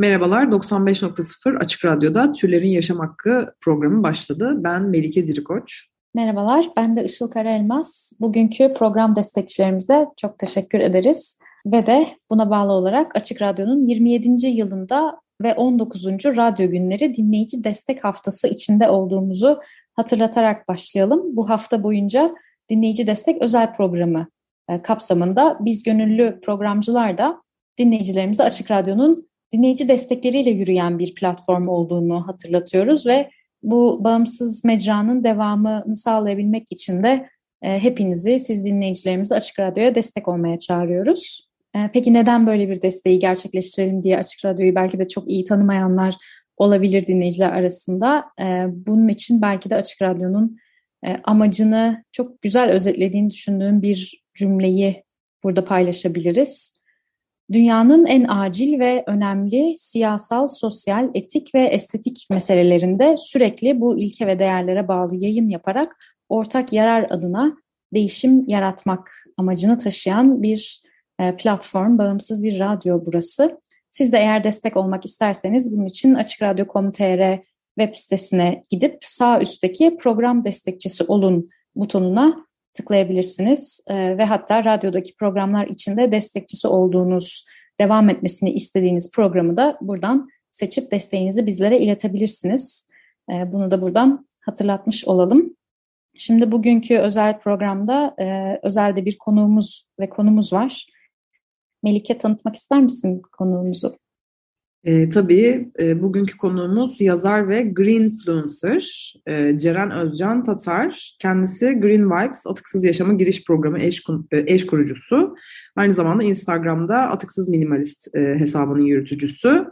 Merhabalar, 95.0 Açık Radyo'da Türlerin Yaşam Hakkı programı başladı. Ben Melike Dirikoç. Merhabalar, ben de Işıl Karaelmaz. Bugünkü program destekçilerimize çok teşekkür ederiz. Ve de buna bağlı olarak Açık Radyo'nun 27. yılında ve 19. Radyo Günleri Dinleyici Destek Haftası içinde olduğumuzu hatırlatarak başlayalım. Bu hafta boyunca Dinleyici Destek Özel Programı e, kapsamında biz gönüllü programcılar da dinleyicilerimize Açık Radyo'nun dinleyici destekleriyle yürüyen bir platform olduğunu hatırlatıyoruz ve bu bağımsız mecranın devamını sağlayabilmek için de e, hepinizi, siz dinleyicilerimizi Açık Radyo'ya destek olmaya çağırıyoruz. E, peki neden böyle bir desteği gerçekleştirelim diye Açık Radyo'yu belki de çok iyi tanımayanlar olabilir dinleyiciler arasında. E, bunun için belki de Açık Radyo'nun amacını çok güzel özetlediğini düşündüğüm bir cümleyi burada paylaşabiliriz dünyanın en acil ve önemli siyasal, sosyal, etik ve estetik meselelerinde sürekli bu ilke ve değerlere bağlı yayın yaparak ortak yarar adına değişim yaratmak amacını taşıyan bir e, platform, bağımsız bir radyo burası. Siz de eğer destek olmak isterseniz bunun için açıkradyo.com.tr web sitesine gidip sağ üstteki program destekçisi olun butonuna tıklayabilirsiniz e, ve hatta radyodaki programlar içinde destekçisi olduğunuz, devam etmesini istediğiniz programı da buradan seçip desteğinizi bizlere iletebilirsiniz. E, bunu da buradan hatırlatmış olalım. Şimdi bugünkü özel programda e, özelde bir konuğumuz ve konumuz var. Melike tanıtmak ister misin konuğumuzu? E, tabii e, bugünkü konuğumuz yazar ve Greenfluencer e, Ceren Özcan Tatar. Kendisi Green Vibes Atıksız Yaşama Giriş Programı eş, e, eş kurucusu. Aynı zamanda Instagram'da Atıksız Minimalist e, hesabının yürütücüsü.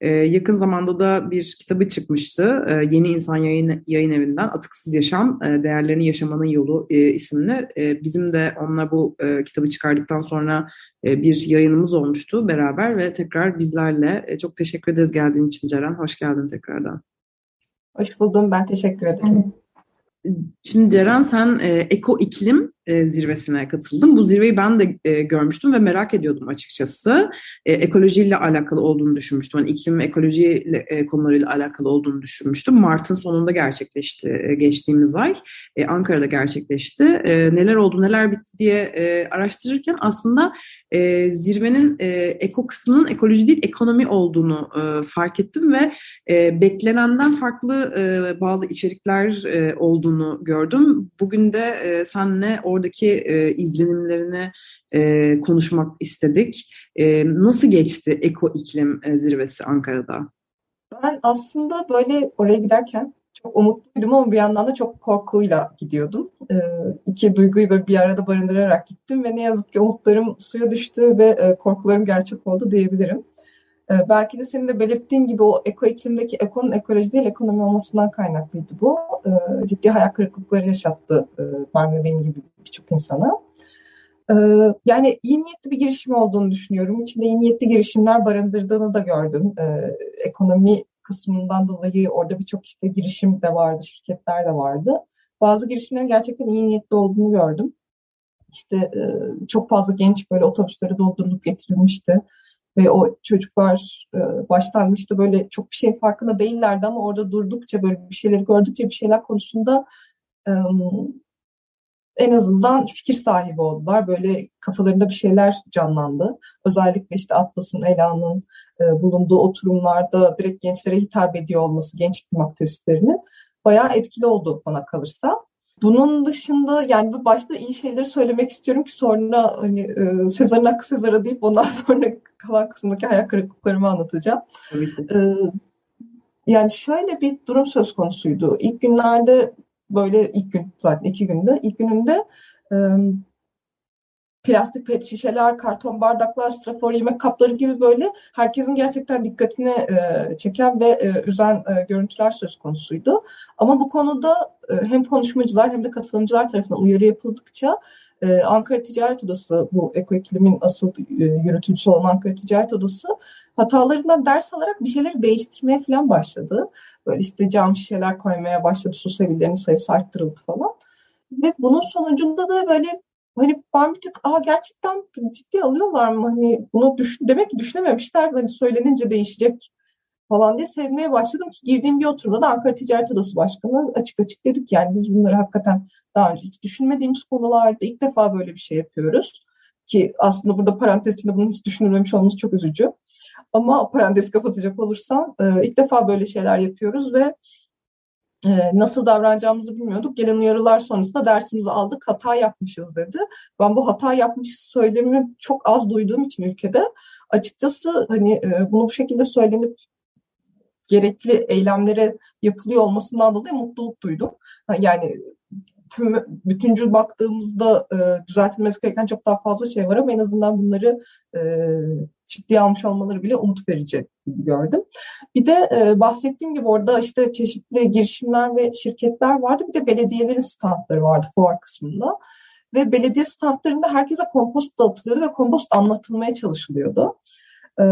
E, yakın zamanda da bir kitabı çıkmıştı. E, Yeni İnsan Yayın, Yayın Evi'nden Atıksız Yaşam, e, Değerlerini Yaşamanın Yolu e, isimli. E, bizim de onunla bu e, kitabı çıkardıktan sonra e, bir yayınımız olmuştu beraber ve tekrar bizlerle. E, çok teşekkür ederiz geldiğin için Ceren. Hoş geldin tekrardan. Hoş buldum. Ben teşekkür ederim. Şimdi Ceren sen e, Eko İklim e, zirvesine katıldın. Bu zirveyi ben de e, görmüştüm ve merak ediyordum açıkçası. E, ekolojiyle alakalı olduğunu düşünmüştüm. Yani iklim ve ekoloji e, konularıyla alakalı olduğunu düşünmüştüm. Mart'ın sonunda gerçekleşti e, geçtiğimiz ay. E, Ankara'da gerçekleşti. E, neler oldu, neler bitti diye e, araştırırken aslında e, zirvenin e, eko kısmının ekoloji değil ekonomi olduğunu e, fark ettim ve e, beklenenden farklı e, bazı içerikler e, olduğunu gördüm. Bugün de e, senle oradaki e, izlenimlerini e, konuşmak istedik. E, nasıl geçti Eko İklim e, Zirvesi Ankara'da? Ben aslında böyle oraya giderken çok umutluydum ama bir yandan da çok korkuyla gidiyordum. E, iki duyguyu böyle bir arada barındırarak gittim ve ne yazık ki umutlarım suya düştü ve e, korkularım gerçek oldu diyebilirim. E, belki de senin de belirttiğin gibi o eko iklimdeki ekonun ekoloji değil ekonomi olmasından kaynaklıydı bu. E, ciddi hayal kırıklıkları yaşattı e, ben ve benim gibi birçok insana. E, yani iyi niyetli bir girişim olduğunu düşünüyorum. İçinde iyi niyetli girişimler barındırdığını da gördüm. Ekonomi kısmından dolayı orada birçok işte girişim de vardı, şirketler de vardı. Bazı girişimlerin gerçekten iyi niyetli olduğunu gördüm. İşte e, çok fazla genç böyle otobüslere doldurulup getirilmişti ve o çocuklar e, başlangıçta böyle çok bir şey farkında değillerdi ama orada durdukça böyle bir şeyleri gördükçe bir şeyler konusunda en azından fikir sahibi oldular. Böyle kafalarında bir şeyler canlandı. Özellikle işte Atlas'ın, Ela'nın e, bulunduğu oturumlarda direkt gençlere hitap ediyor olması, genç iklim aktivistlerinin bayağı etkili oldu bana kalırsa. Bunun dışında yani bu başta iyi şeyleri söylemek istiyorum ki sonra hani e, Sezar'ın hakkı Sezar'a deyip ondan sonra kalan kısımdaki hayal kırıklıklarımı anlatacağım. E, yani şöyle bir durum söz konusuydu. İlk günlerde böyle ilk gün zaten iki günde ilk gününde e, plastik pet şişeler, karton bardaklar, strafor yemek kapları gibi böyle herkesin gerçekten dikkatini e, çeken ve e, üzen e, görüntüler söz konusuydu. Ama bu konuda e, hem konuşmacılar hem de katılımcılar tarafından uyarı yapıldıkça e, Ankara Ticaret Odası, bu ekoiklimin asıl e, yürütücüsü olan Ankara Ticaret Odası hatalarından ders alarak bir şeyleri değiştirmeye falan başladı. Böyle işte cam şişeler koymaya başladı, su seviyelerinin sayısı arttırıldı falan. Ve bunun sonucunda da böyle hani ben bir tık aa gerçekten ciddi alıyorlar mı? Hani bunu düşün, demek ki düşünememişler. Hani söylenince değişecek falan diye sevmeye başladım ki girdiğim bir oturumda Ankara Ticaret Odası Başkanı açık açık dedik yani biz bunları hakikaten daha önce hiç düşünmediğimiz konularda ilk defa böyle bir şey yapıyoruz. Ki aslında burada parantez içinde bunun hiç düşünülmemiş olması çok üzücü. Ama parantez kapatacak olursam ilk defa böyle şeyler yapıyoruz ve nasıl davranacağımızı bilmiyorduk. Gelen uyarılar sonrasında dersimizi aldık, hata yapmışız dedi. Ben bu hata yapmışız söylemini çok az duyduğum için ülkede açıkçası hani bunu bu şekilde söylenip gerekli eylemlere yapılıyor olmasından dolayı mutluluk duydum. Yani tüm bütüncül baktığımızda e, düzeltilmesi gereken çok daha fazla şey var ama en azından bunları e, ciddiye almış olmaları bile umut verici gördüm. Bir de e, bahsettiğim gibi orada işte çeşitli girişimler ve şirketler vardı. Bir de belediyelerin standları vardı fuar kısmında. Ve belediye standlarında herkese kompost dağıtılıyordu ve kompost anlatılmaya çalışılıyordu. E,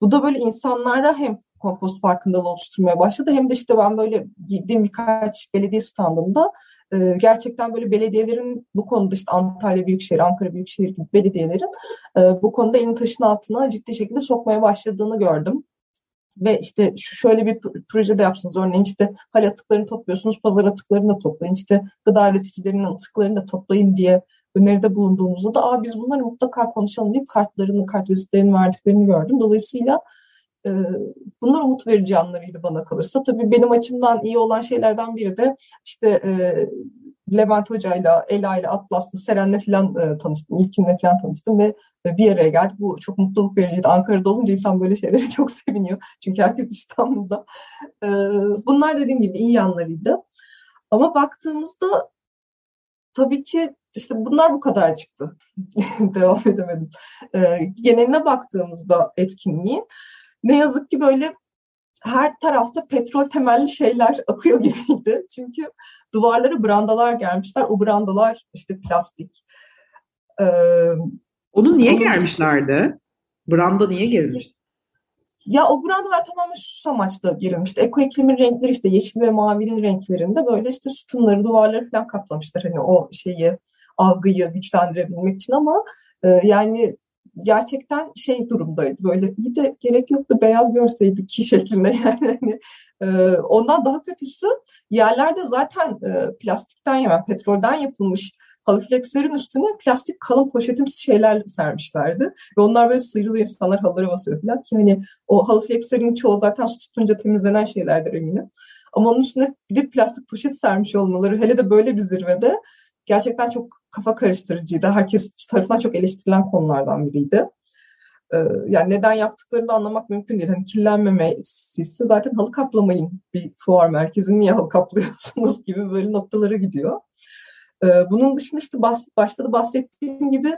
bu da böyle insanlara hem kompost farkındalığı oluşturmaya başladı. Hem de işte ben böyle gittiğim birkaç belediye standında e, gerçekten böyle belediyelerin bu konuda işte Antalya Büyükşehir, Ankara Büyükşehir gibi belediyelerin e, bu konuda elini taşın altına ciddi şekilde sokmaya başladığını gördüm. Ve işte şu şöyle bir proje de yapsınız. Örneğin işte hal atıklarını topluyorsunuz, pazar atıklarını da toplayın. İşte gıda üreticilerinin atıklarını da toplayın diye öneride bulunduğumuzda da Aa, biz bunları mutlaka konuşalım deyip kartlarını, kart verdiklerini gördüm. Dolayısıyla bunlar umut verici anlarıydı bana kalırsa. Tabii benim açımdan iyi olan şeylerden biri de işte e, Levent Hoca'yla, Ela ile, Atlas'la, Seren'le falan e, tanıştım. İlkin'le falan tanıştım ve e, bir araya geldik. Bu çok mutluluk vericiydi. Ankara'da olunca insan böyle şeyleri çok seviniyor. Çünkü herkes İstanbul'da. E, bunlar dediğim gibi iyi yanlarıydı. Ama baktığımızda tabii ki işte bunlar bu kadar çıktı. Devam edemedim. E, geneline baktığımızda etkinliğin ne yazık ki böyle her tarafta petrol temelli şeyler akıyor gibiydi. Çünkü duvarlara brandalar gelmişler. O brandalar işte plastik. Ee, Onu niye germişlerdi? Branda niye gerilmişti? Ya o brandalar tamamen süs amaçla gerilmişti. Eko iklimin renkleri işte yeşil ve mavinin renklerinde böyle işte sütunları, duvarları falan kaplamışlar. Hani o şeyi, algıyı güçlendirebilmek için ama e, yani gerçekten şey durumdaydı böyle iyi de gerek yoktu beyaz görseydik ki şeklinde yani hani, e, ondan daha kötüsü yerlerde zaten e, plastikten yani petrolden yapılmış halıflekslerin üstüne plastik kalın poşetimsi şeyler sermişlerdi. Ve onlar böyle sıyrılıyor insanlar halılara basıyor falan ki hani o halıflekslerin çoğu zaten su tutunca temizlenen şeylerdir eminim. Ama onun üstüne bir de plastik poşet sermiş olmaları hele de böyle bir zirvede gerçekten çok kafa karıştırıcıydı. Herkes tarafından çok eleştirilen konulardan biriydi. Ee, yani neden yaptıklarını anlamak mümkün değil. Hani kirlenmemesi zaten halı kaplamayın bir fuar merkezini niye halı kaplıyorsunuz gibi böyle noktalara gidiyor. Ee, bunun dışında işte başta da bahsettiğim gibi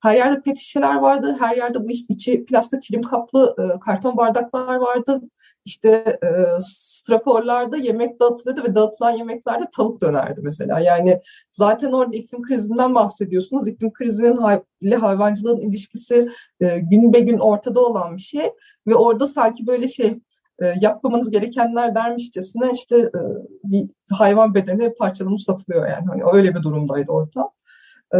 her yerde pet şişeler vardı. Her yerde bu içi plastik film kaplı e, karton bardaklar vardı. İşte e, straforlarda yemek dağıtılıyordu ve dağıtılan yemeklerde tavuk dönerdi mesela. Yani zaten orada iklim krizinden bahsediyorsunuz. İklim krizinin hay ile hayvancılığın ilişkisi e, gün be gün ortada olan bir şey. Ve orada sanki böyle şey e, yapmamanız gerekenler dermişçesine işte e, bir hayvan bedeni parçalanıp satılıyor yani. Hani öyle bir durumdaydı orta. E,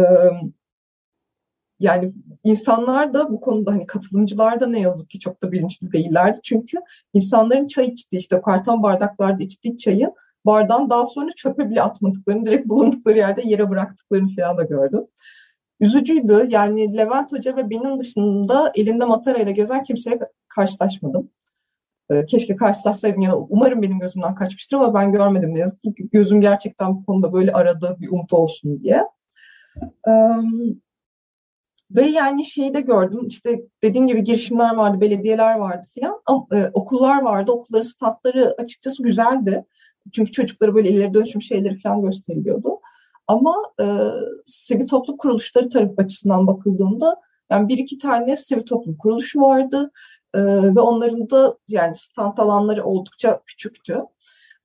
yani insanlar da bu konuda hani katılımcılar da ne yazık ki çok da bilinçli değillerdi. Çünkü insanların çay içtiği işte karton bardaklarda içtiği çayın bardağın daha sonra çöpe bile atmadıklarını, direkt bulundukları yerde yere bıraktıklarını falan da gördüm. Üzücüydü. Yani Levent Hoca ve benim dışında elinde matarayla gezen kimseye karşılaşmadım. Ee, keşke karşılaşsaydım. Yani umarım benim gözümden kaçmıştır ama ben görmedim ne yazık ki. Gözüm gerçekten bu konuda böyle aradı bir umut olsun diye. Ve yani şeyi de gördüm işte dediğim gibi girişimler vardı, belediyeler vardı filan. E, okullar vardı. Okulların statları açıkçası güzeldi. Çünkü çocuklara böyle ileri dönüşüm şeyleri falan gösteriliyordu. Ama e, sivil toplum kuruluşları tarafı açısından bakıldığında yani bir iki tane sivil toplum kuruluşu vardı e, ve onların da yani stand alanları oldukça küçüktü.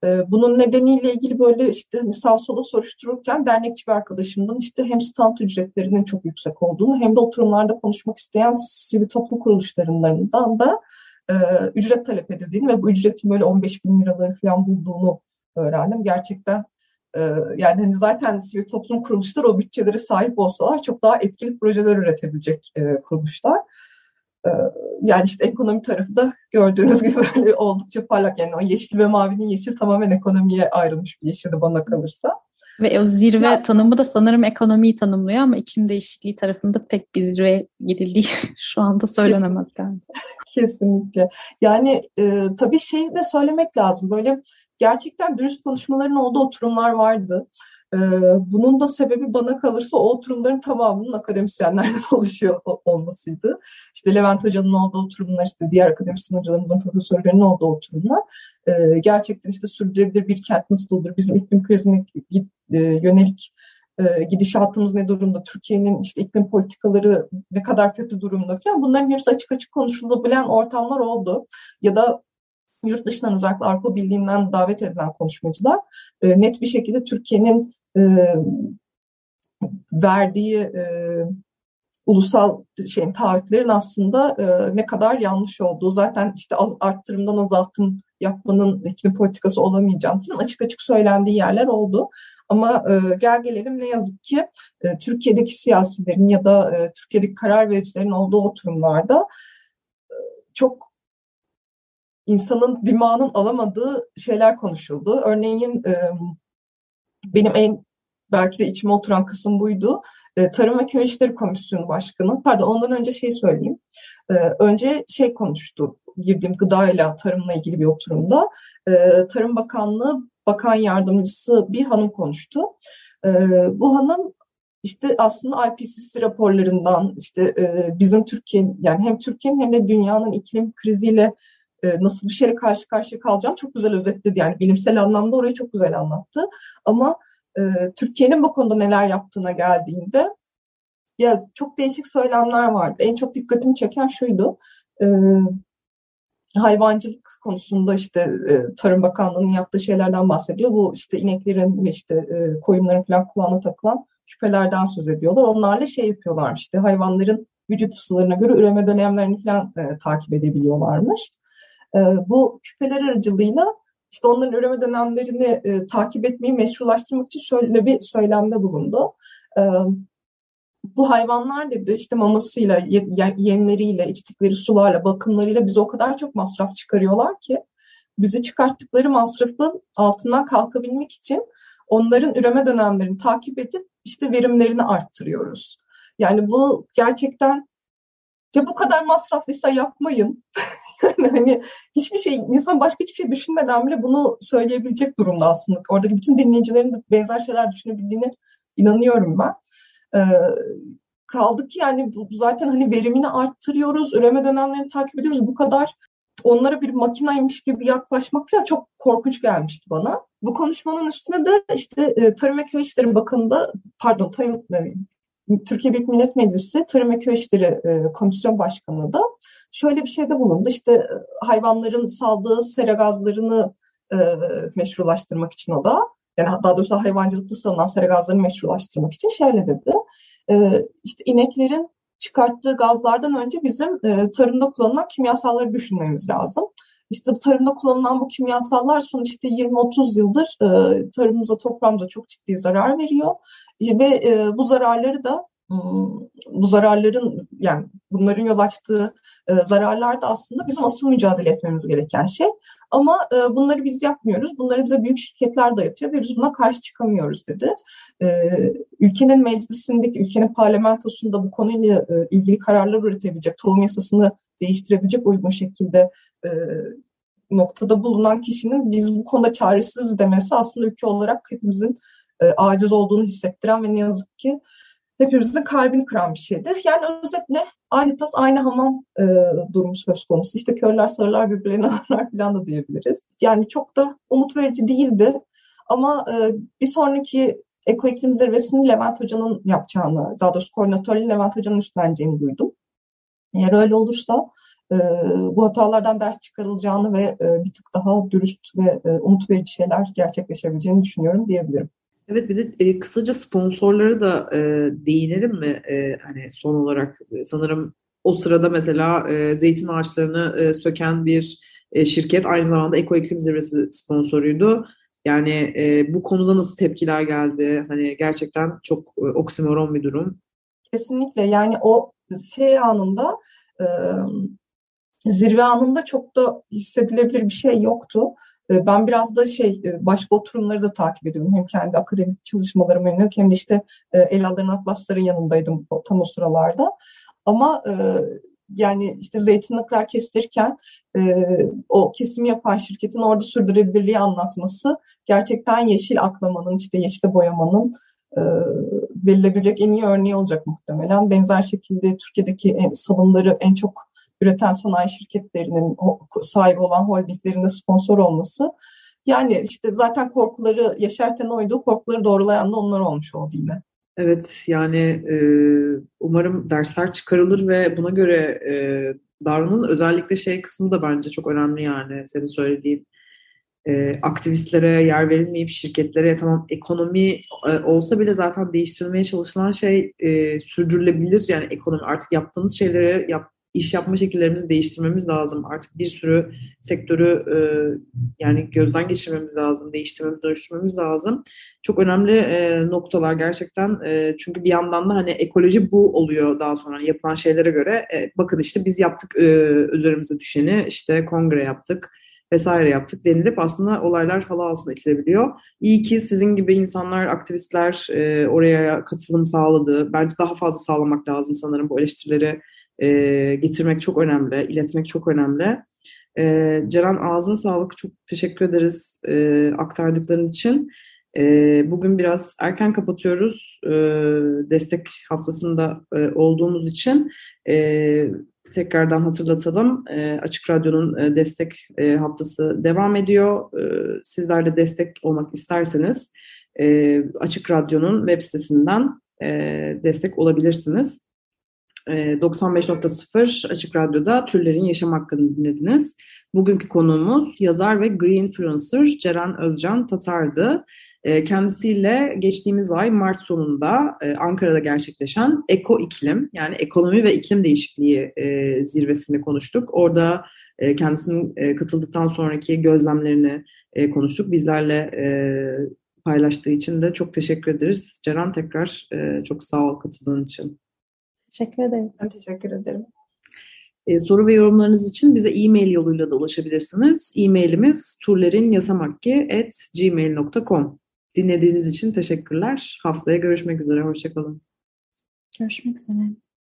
E, bunun nedeniyle ilgili böyle işte sağ sola soruştururken dernekçi bir arkadaşımdan işte hem stand ücretlerinin çok yüksek olduğunu hem de oturumlarda konuşmak isteyen sivil toplum kuruluşlarından da e, ücret talep edildiğini ve bu ücretin böyle 15 bin liraları falan bulduğunu öğrendim. Gerçekten e, yani hani zaten sivil toplum kuruluşları o bütçelere sahip olsalar çok daha etkili projeler üretebilecek e, kuruluşlar. E, yani işte ekonomi tarafı da gördüğünüz gibi böyle oldukça parlak. Yani o yeşil ve mavinin yeşil tamamen ekonomiye ayrılmış bir yeşildi bana kalırsa. Ve o zirve yani, tanımı da sanırım ekonomiyi tanımlıyor ama iklim değişikliği tarafında pek bir zirve gidildiği şu anda söylenemez galiba. Kesinlikle. Yani e, tabii şey de söylemek lazım. Böyle gerçekten dürüst konuşmaların olduğu oturumlar vardı. E, bunun da sebebi bana kalırsa o oturumların tamamının akademisyenlerden oluşuyor olmasıydı. İşte Levent Hoca'nın olduğu oturumlar, işte diğer akademisyen hocalarımızın, profesörlerinin olduğu oturumlar. E, gerçekten işte sürdürülebilir bir kent nasıl olur, bizim iklim krizine e, yönelik e, gidişatımız ne durumda, Türkiye'nin işte iklim politikaları ne kadar kötü durumda falan bunların hepsi açık açık konuşulabilen ortamlar oldu. Ya da yurt dışından özellikle Avrupa Birliği'nden davet edilen konuşmacılar e, net bir şekilde Türkiye'nin e, verdiği ulusal şeyin taahhütlerin aslında ne kadar yanlış olduğu zaten işte arttırımdan azaltım yapmanın iklim politikası olamayacağını falan açık açık söylendiği yerler oldu. Ama e, gel gelelim ne yazık ki e, Türkiye'deki siyasilerin ya da e, Türkiye'deki karar vericilerin olduğu oturumlarda e, çok insanın dimağının alamadığı şeyler konuşuldu. Örneğin e, benim en belki de içime oturan kısım buydu. E, Tarım ve Köy İşleri Komisyonu Başkanı, pardon ondan önce şey söyleyeyim. E, önce şey konuştu, girdiğim gıdayla, tarımla ilgili bir oturumda. E, Tarım Bakanlığı Bakan Yardımcısı bir hanım konuştu. E, bu hanım işte aslında IPCC raporlarından işte e, bizim Türkiye yani hem Türkiye'nin hem de dünyanın iklim kriziyle e, nasıl bir şeyle karşı karşıya kalacağını çok güzel özetledi. Yani bilimsel anlamda orayı çok güzel anlattı. Ama e, Türkiye'nin bu konuda neler yaptığına geldiğinde ya çok değişik söylemler vardı. En çok dikkatimi çeken şuydu. Hayvancılık konusunda işte e, Tarım Bakanlığı'nın yaptığı şeylerden bahsediyor. Bu işte ineklerin ve işte e, koyunların falan kulağına takılan küpelerden söz ediyorlar. Onlarla şey yapıyorlarmış işte hayvanların vücut ısılarına göre üreme dönemlerini falan e, takip edebiliyorlarmış. E, bu küpeler aracılığıyla işte onların üreme dönemlerini e, takip etmeyi meşrulaştırmak için şöyle bir söylemde bulundu. E, bu hayvanlar dedi işte mamasıyla, yemleriyle, içtikleri sularla, bakımlarıyla bize o kadar çok masraf çıkarıyorlar ki bize çıkarttıkları masrafın altından kalkabilmek için onların üreme dönemlerini takip edip işte verimlerini arttırıyoruz. Yani bu gerçekten ya bu kadar masraflıysa yapmayın. hani hiçbir şey insan başka hiçbir şey düşünmeden bile bunu söyleyebilecek durumda aslında. Oradaki bütün dinleyicilerin benzer şeyler düşünebildiğine inanıyorum ben. Ee, kaldı ki yani zaten hani verimini arttırıyoruz, üreme dönemlerini takip ediyoruz. Bu kadar onlara bir makinaymış gibi yaklaşmak falan çok korkunç gelmişti bana. Bu konuşmanın üstüne de işte e, Tarım ve Köy İşleri Bakanı'nda pardon Tarım, e, Türkiye Büyük Millet Meclisi Tarım ve Köy İşleri e, Komisyon Başkanı da şöyle bir şeyde bulundu. İşte hayvanların saldığı sera gazlarını meşrulaştırmak için o da yani daha doğrusu hayvancılıkta salınan sera gazlarını meşrulaştırmak için şöyle dedi. E, işte ineklerin çıkarttığı gazlardan önce bizim e, tarımda kullanılan kimyasalları düşünmemiz lazım. İşte tarımda kullanılan bu kimyasallar son işte 20-30 yıldır e, tarımımıza, toprağımıza çok ciddi zarar veriyor. Ve e, bu zararları da bu zararların yani bunların yol açtığı e, zararlar da aslında bizim asıl mücadele etmemiz gereken şey. Ama e, bunları biz yapmıyoruz. Bunları bize büyük şirketler dayatıyor ve biz buna karşı çıkamıyoruz dedi. E, ülkenin meclisindeki, ülkenin parlamentosunda bu konuyla e, ilgili kararlar üretebilecek, tohum yasasını değiştirebilecek uygun şekilde e, noktada bulunan kişinin biz bu konuda çaresiz demesi aslında ülke olarak hepimizin e, aciz olduğunu hissettiren ve ne yazık ki hepimizin kalbini kıran bir şeydi. Yani özetle aynı tas aynı hamam e, durumu söz konusu. İşte körler sarılar birbirlerine ağırlar falan da diyebiliriz. Yani çok da umut verici değildi. Ama e, bir sonraki Eko İklim Zirvesi'ni Levent Hoca'nın yapacağını, daha doğrusu koordinatörlüğü Levent Hoca'nın üstleneceğini duydum. Eğer öyle olursa e, bu hatalardan ders çıkarılacağını ve e, bir tık daha dürüst ve e, umut verici şeyler gerçekleşebileceğini düşünüyorum diyebilirim. Evet bir de e, kısaca sponsorları da e, değinelim mi? E, hani son olarak sanırım o sırada mesela e, zeytin ağaçlarını e, söken bir e, şirket aynı zamanda Eko İklim Zirvesi sponsoruydu. Yani e, bu konuda nasıl tepkiler geldi? Hani gerçekten çok e, oksimoron bir durum. Kesinlikle yani o şey anında e, zirve anında çok da hissedilebilir bir şey yoktu. E, ben biraz da şey e, başka oturumları da takip ediyorum. Hem kendi akademik çalışmalarıma yönelik hem de işte e, Elalların Atlasları yanındaydım tam o sıralarda. Ama yani işte zeytinlikler kestirirken o kesim yapan şirketin orada sürdürülebilirliği anlatması gerçekten yeşil aklamanın işte yeşile boyamanın verilebilecek en iyi örneği olacak muhtemelen. Benzer şekilde Türkiye'deki en, salımları en çok üreten sanayi şirketlerinin sahibi olan holdinglerinde sponsor olması. Yani işte zaten korkuları yaşarken oydu, korkuları doğrulayan da onlar olmuş oldu yine. Evet yani e, umarım dersler çıkarılır ve buna göre e, davranın. Özellikle şey kısmı da bence çok önemli yani senin söylediğin e, aktivistlere yer verilmeyip şirketlere tamam ekonomi e, olsa bile zaten değiştirilmeye çalışılan şey e, sürdürülebilir yani ekonomi artık yaptığımız şeyleri yap, iş yapma şekillerimizi değiştirmemiz lazım. Artık bir sürü sektörü e, yani gözden geçirmemiz lazım, değiştirmemiz, dönüştürmemiz lazım. Çok önemli e, noktalar gerçekten. E, çünkü bir yandan da hani ekoloji bu oluyor daha sonra yapılan şeylere göre. E, bakın işte biz yaptık e, üzerimize düşeni, işte kongre yaptık vesaire yaptık denilip aslında olaylar halı altına itilebiliyor. İyi ki sizin gibi insanlar, aktivistler e, oraya katılım sağladı. Bence daha fazla sağlamak lazım sanırım bu eleştirileri e, getirmek çok önemli, iletmek çok önemli. E, Ceren ağzına sağlık, çok teşekkür ederiz e, aktardıkların için. E, bugün biraz erken kapatıyoruz e, destek haftasında e, olduğumuz için. E, tekrardan hatırlatalım. E, Açık Radyo'nun e, destek e, haftası devam ediyor. E, sizler de destek olmak isterseniz e, Açık Radyo'nun web sitesinden e, destek olabilirsiniz. 95.0 Açık Radyo'da Türlerin Yaşam Hakkını dinlediniz. Bugünkü konuğumuz yazar ve green influencer Ceren Özcan Tatar'dı. Kendisiyle geçtiğimiz ay Mart sonunda Ankara'da gerçekleşen Eko İklim yani ekonomi ve iklim değişikliği zirvesini konuştuk. Orada kendisinin katıldıktan sonraki gözlemlerini konuştuk. Bizlerle paylaştığı için de çok teşekkür ederiz. Ceren tekrar çok sağ ol katıldığın için. Teşekkür ederiz. Ben teşekkür ederim. Ee, soru ve yorumlarınız için bize e-mail yoluyla da ulaşabilirsiniz. E-mailimiz turlerinyasamakki.gmail.com Dinlediğiniz için teşekkürler. Haftaya görüşmek üzere. Hoşçakalın. Görüşmek üzere.